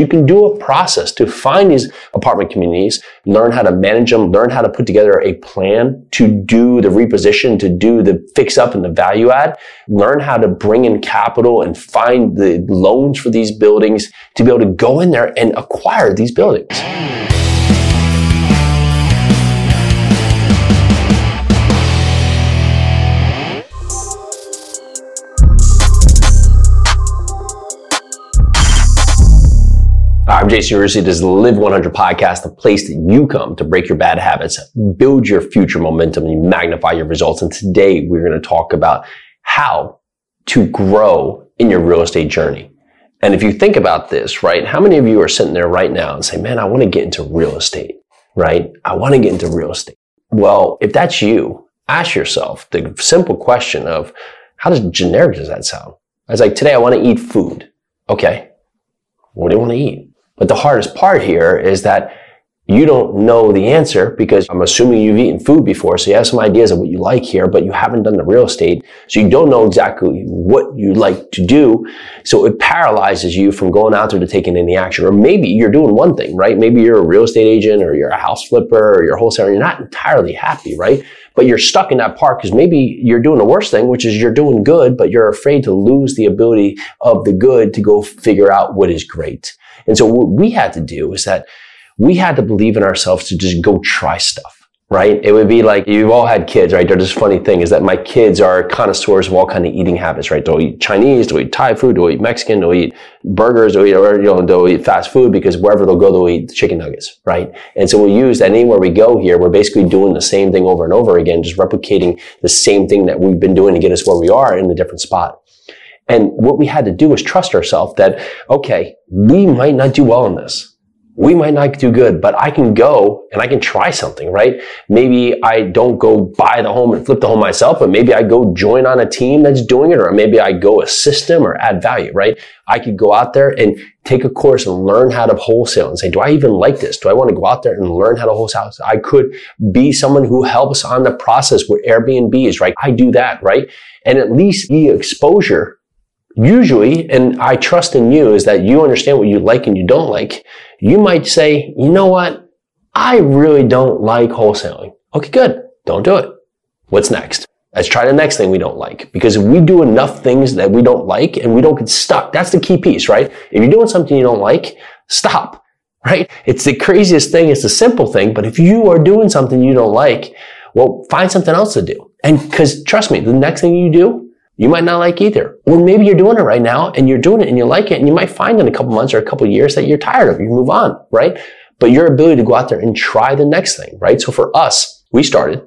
You can do a process to find these apartment communities, learn how to manage them, learn how to put together a plan to do the reposition, to do the fix up and the value add, learn how to bring in capital and find the loans for these buildings to be able to go in there and acquire these buildings. Jason Yarusi. This is the Live 100 podcast, the place that you come to break your bad habits, build your future momentum, and magnify your results. And today we're going to talk about how to grow in your real estate journey. And if you think about this, right, how many of you are sitting there right now and say, man, I want to get into real estate, right? I want to get into real estate. Well, if that's you, ask yourself the simple question of how does generic does that sound? I was like, today I want to eat food. Okay. What do you want to eat? But the hardest part here is that you don't know the answer because I'm assuming you've eaten food before, so you have some ideas of what you like here, but you haven't done the real estate, so you don't know exactly what you like to do. So it paralyzes you from going out there to taking any action. Or maybe you're doing one thing, right? Maybe you're a real estate agent or you're a house flipper or you're a wholesaler and you're not entirely happy, right? But you're stuck in that part because maybe you're doing the worst thing, which is you're doing good, but you're afraid to lose the ability of the good to go figure out what is great. And so what we had to do is that we had to believe in ourselves to just go try stuff right? It would be like you've all had kids, right? There's this funny thing is that my kids are connoisseurs of all kind of eating habits, right? They'll eat Chinese, they'll eat Thai food, they'll eat Mexican, they'll eat burgers, they'll eat, you know, they'll eat fast food because wherever they'll go, they'll eat chicken nuggets, right? And so we'll use that anywhere we go here, we're basically doing the same thing over and over again, just replicating the same thing that we've been doing to get us where we are in a different spot. And what we had to do was trust ourselves that, okay, we might not do well in this we might not do good, but I can go and I can try something, right? Maybe I don't go buy the home and flip the home myself, but maybe I go join on a team that's doing it, or maybe I go assist them or add value, right? I could go out there and take a course and learn how to wholesale and say, do I even like this? Do I want to go out there and learn how to wholesale? I could be someone who helps on the process with Airbnb is, right? I do that, right? And at least the exposure usually, and I trust in you, is that you understand what you like and you don't like. You might say, you know what? I really don't like wholesaling. Okay, good. Don't do it. What's next? Let's try the next thing we don't like. Because if we do enough things that we don't like and we don't get stuck, that's the key piece, right? If you're doing something you don't like, stop, right? It's the craziest thing. It's the simple thing. But if you are doing something you don't like, well, find something else to do. And cause trust me, the next thing you do, you might not like either. Or maybe you're doing it right now and you're doing it and you like it and you might find in a couple months or a couple years that you're tired of. You move on, right? But your ability to go out there and try the next thing, right? So for us, we started,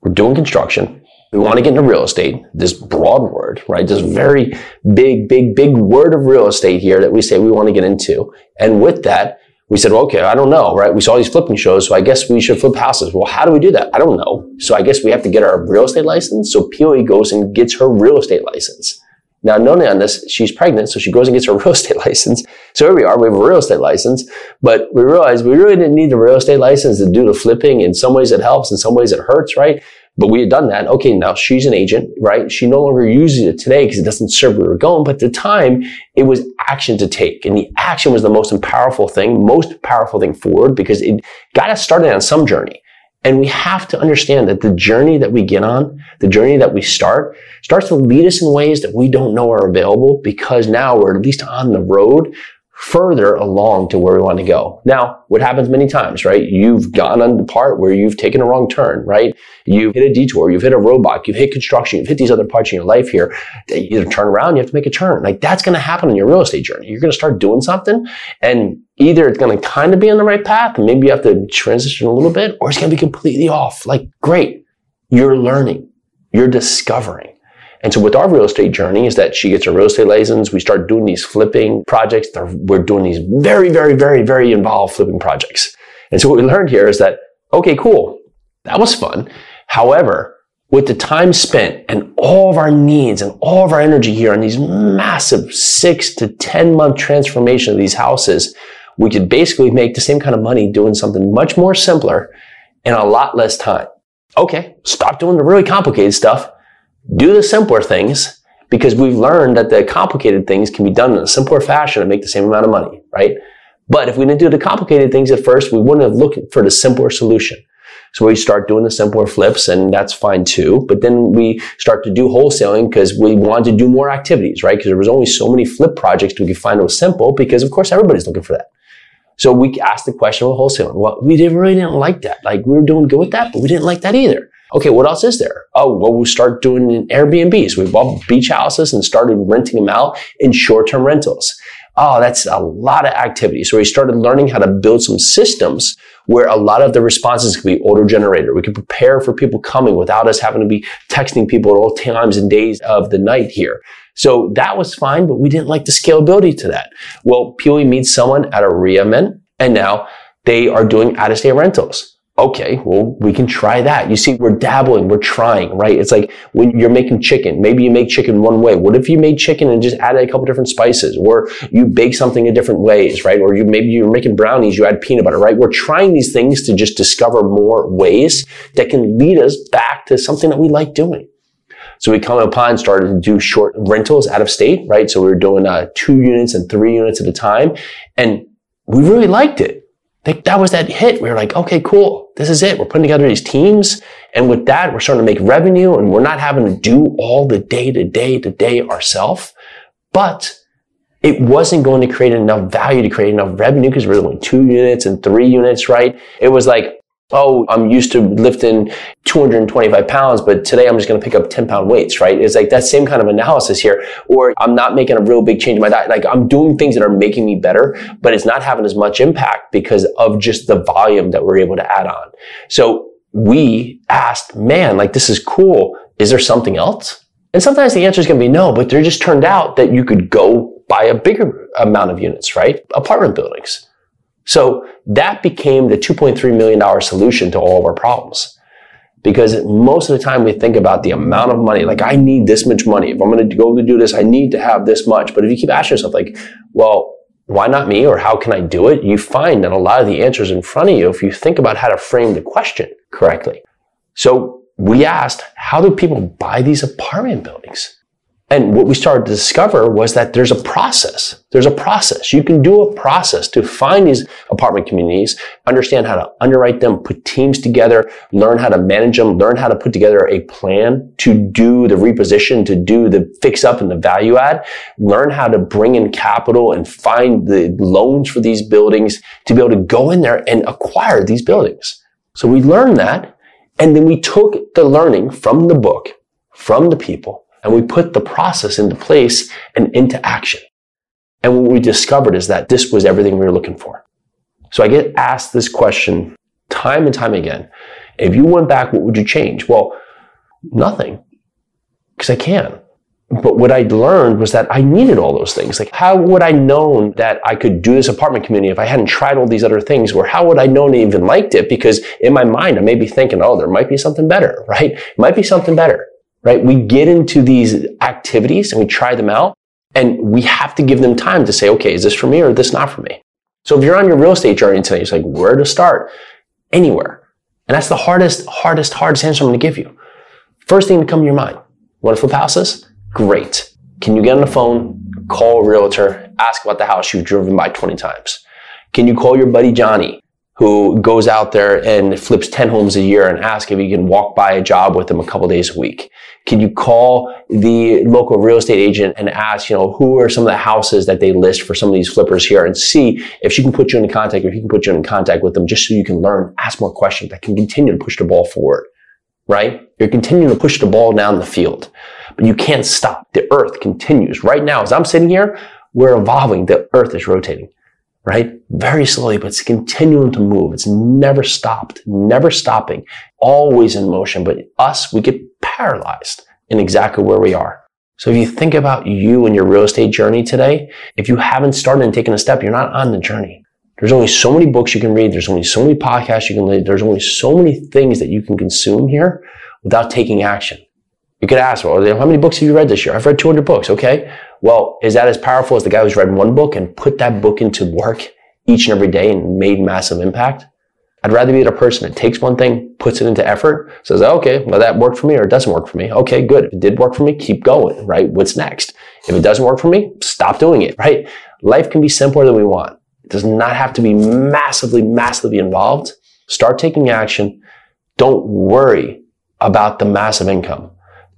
we're doing construction. We want to get into real estate, this broad word, right? This very big, big, big word of real estate here that we say we want to get into. And with that, we said, well, okay, I don't know, right? We saw these flipping shows, so I guess we should flip houses. Well, how do we do that? I don't know. So I guess we have to get our real estate license. So POE goes and gets her real estate license. Now, Nona on this, she's pregnant, so she goes and gets her real estate license. So here we are, we have a real estate license, but we realized we really didn't need a real estate license to do the flipping. In some ways it helps, in some ways it hurts, right? But we had done that. Okay, now she's an agent, right? She no longer uses it today because it doesn't serve where we're going. But at the time, it was action to take. And the action was the most powerful thing, most powerful thing forward because it got us started on some journey. And we have to understand that the journey that we get on, the journey that we start, starts to lead us in ways that we don't know are available because now we're at least on the road further along to where we want to go. Now, what happens many times, right? You've gone on the part where you've taken a wrong turn, right? You've hit a detour, you've hit a roadblock, you've hit construction, you've hit these other parts in your life here. You either turn around, you have to make a turn. Like that's going to happen in your real estate journey. You're going to start doing something and either it's going to kind of be on the right path and maybe you have to transition a little bit or it's going to be completely off. Like great. You're learning. You're discovering. And so with our real estate journey is that she gets her real estate license. We start doing these flipping projects. We're doing these very, very, very, very involved flipping projects. And so what we learned here is that, okay, cool. That was fun. However, with the time spent and all of our needs and all of our energy here on these massive six to 10 month transformation of these houses, we could basically make the same kind of money doing something much more simpler in a lot less time. Okay, stop doing the really complicated stuff do the simpler things because we've learned that the complicated things can be done in a simpler fashion and make the same amount of money, right? But if we didn't do the complicated things at first, we wouldn't have looked for the simpler solution. So we start doing the simpler flips and that's fine too. But then we start to do wholesaling because we wanted to do more activities, right? Because there was only so many flip projects we could find that was simple because of course everybody's looking for that. So we asked the question of wholesaling. Well, we didn't, really didn't like that. Like we were doing good with that, but we didn't like that either. Okay, what else is there? Oh, well, we start doing Airbnbs. We bought beach houses and started renting them out in short-term rentals. Oh, that's a lot of activity. So we started learning how to build some systems where a lot of the responses could be auto-generated. We could prepare for people coming without us having to be texting people at all times and days of the night here. So that was fine, but we didn't like the scalability to that. Well, POE meets someone at a REIA and now they are doing out-of-state rentals okay, well, we can try that. You see, we're dabbling, we're trying, right? It's like when you're making chicken, maybe you make chicken one way. What if you made chicken and just added a couple different spices? Or you bake something in different ways, right? Or you maybe you're making brownies, you add peanut butter, right? We're trying these things to just discover more ways that can lead us back to something that we like doing. So we come upon started to do short rentals out of state, right? So we were doing uh, two units and three units at a time, and we really liked it that was that hit. We were like, okay, cool. This is it. We're putting together these teams. And with that, we're starting to make revenue and we're not having to do all the day to day to day ourselves. But it wasn't going to create enough value to create enough revenue because we're doing two units and three units, right? It was like, oh, I'm used to lifting 225 pounds, but today I'm just going to pick up 10 pound weights, right? It's like that same kind of analysis here, or I'm not making a real big change in my diet. Like I'm doing things that are making me better, but it's not having as much impact because of just the volume that we're able to add on. So we asked, man, like this is cool. Is there something else? And sometimes the answer is going to be no, but there just turned out that you could go buy a bigger amount of units, right? Apartment buildings. So that became the $2.3 million solution to all of our problems. Because most of the time we think about the amount of money, like I need this much money. If I'm going to go to do this, I need to have this much. But if you keep asking yourself like, well, why not me? Or how can I do it? You find that a lot of the answers in front of you if you think about how to frame the question correctly. So we asked, how do people buy these apartment buildings? And what we started to discover was that there's a process. There's a process. You can do a process to find these apartment communities, understand how to underwrite them, put teams together, learn how to manage them, learn how to put together a plan to do the reposition, to do the fix up and the value add, learn how to bring in capital and find the loans for these buildings to be able to go in there and acquire these buildings. So we learned that. And then we took the learning from the book, from the people, and we put the process into place and into action. And what we discovered is that this was everything we were looking for. So I get asked this question time and time again. If you went back, what would you change? Well, nothing, because I can. But what I learned was that I needed all those things. Like, how would I known that I could do this apartment community if I hadn't tried all these other things? Or how would I known I even liked it? Because in my mind, I may be thinking, oh, there might be something better, right? Might be something better right? We get into these activities and we try them out and we have to give them time to say, okay, is this for me or is this not for me? So if you're on your real estate journey today, it's like, where to start? Anywhere. And that's the hardest, hardest, hardest answer I'm going to give you. First thing to come to your mind. Want to flip houses? Great. Can you get on the phone, call a realtor, ask about the house you've driven by 20 times? Can you call your buddy Johnny who goes out there and flips 10 homes a year and ask if you can walk by a job with them a couple days a week? Can you call the local real estate agent and ask, you know, who are some of the houses that they list for some of these flippers here and see if she can put you in contact, or if he can put you in contact with them just so you can learn, ask more questions that can continue to push the ball forward, right? You're continuing to push the ball down the field, but you can't stop. The earth continues. Right now, as I'm sitting here, we're evolving. The earth is rotating right? Very slowly, but it's continuing to move. It's never stopped, never stopping, always in motion. But us, we get paralyzed in exactly where we are. So if you think about you and your real estate journey today, if you haven't started and taken a step, you're not on the journey. There's only so many books you can read. There's only so many podcasts you can read. There's only so many things that you can consume here without taking action. You could ask, well, how many books have you read this year? I've read 200 books. Okay. Well, is that as powerful as the guy who's read one book and put that book into work each and every day and made massive impact? I'd rather be the person that takes one thing, puts it into effort, says, okay, well, that worked for me or it doesn't work for me. Okay, good. If it did work for me, keep going, right? What's next? If it doesn't work for me, stop doing it, right? Life can be simpler than we want. It does not have to be massively, massively involved. Start taking action. Don't worry about the massive income.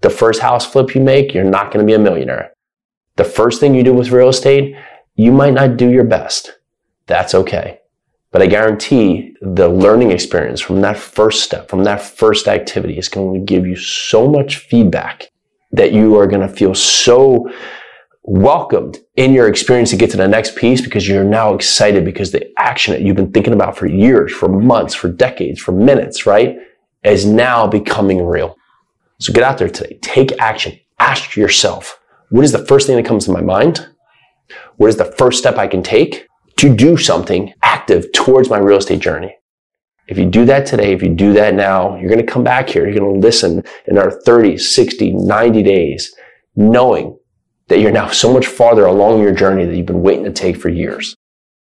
The first house flip you make, you're not going to be a millionaire. The first thing you do with real estate, you might not do your best. That's okay. But I guarantee the learning experience from that first step, from that first activity is going to give you so much feedback that you are going to feel so welcomed in your experience to get to the next piece because you're now excited because the action that you've been thinking about for years, for months, for decades, for minutes, right, is now becoming real. So get out there today. Take action. Ask yourself, what is the first thing that comes to my mind? What is the first step I can take to do something active towards my real estate journey? If you do that today, if you do that now, you're going to come back here. You're going to listen in our 30, 60, 90 days, knowing that you're now so much farther along your journey that you've been waiting to take for years.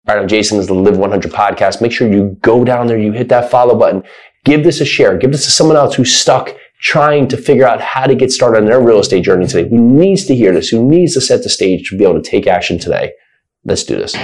All right, I'm Jason. This is the Live 100 podcast. Make sure you go down there, you hit that follow button, give this a share, give this to someone else who's stuck trying to figure out how to get started on their real estate journey today, who needs to hear this, who needs to set the stage to be able to take action today. Let's do this.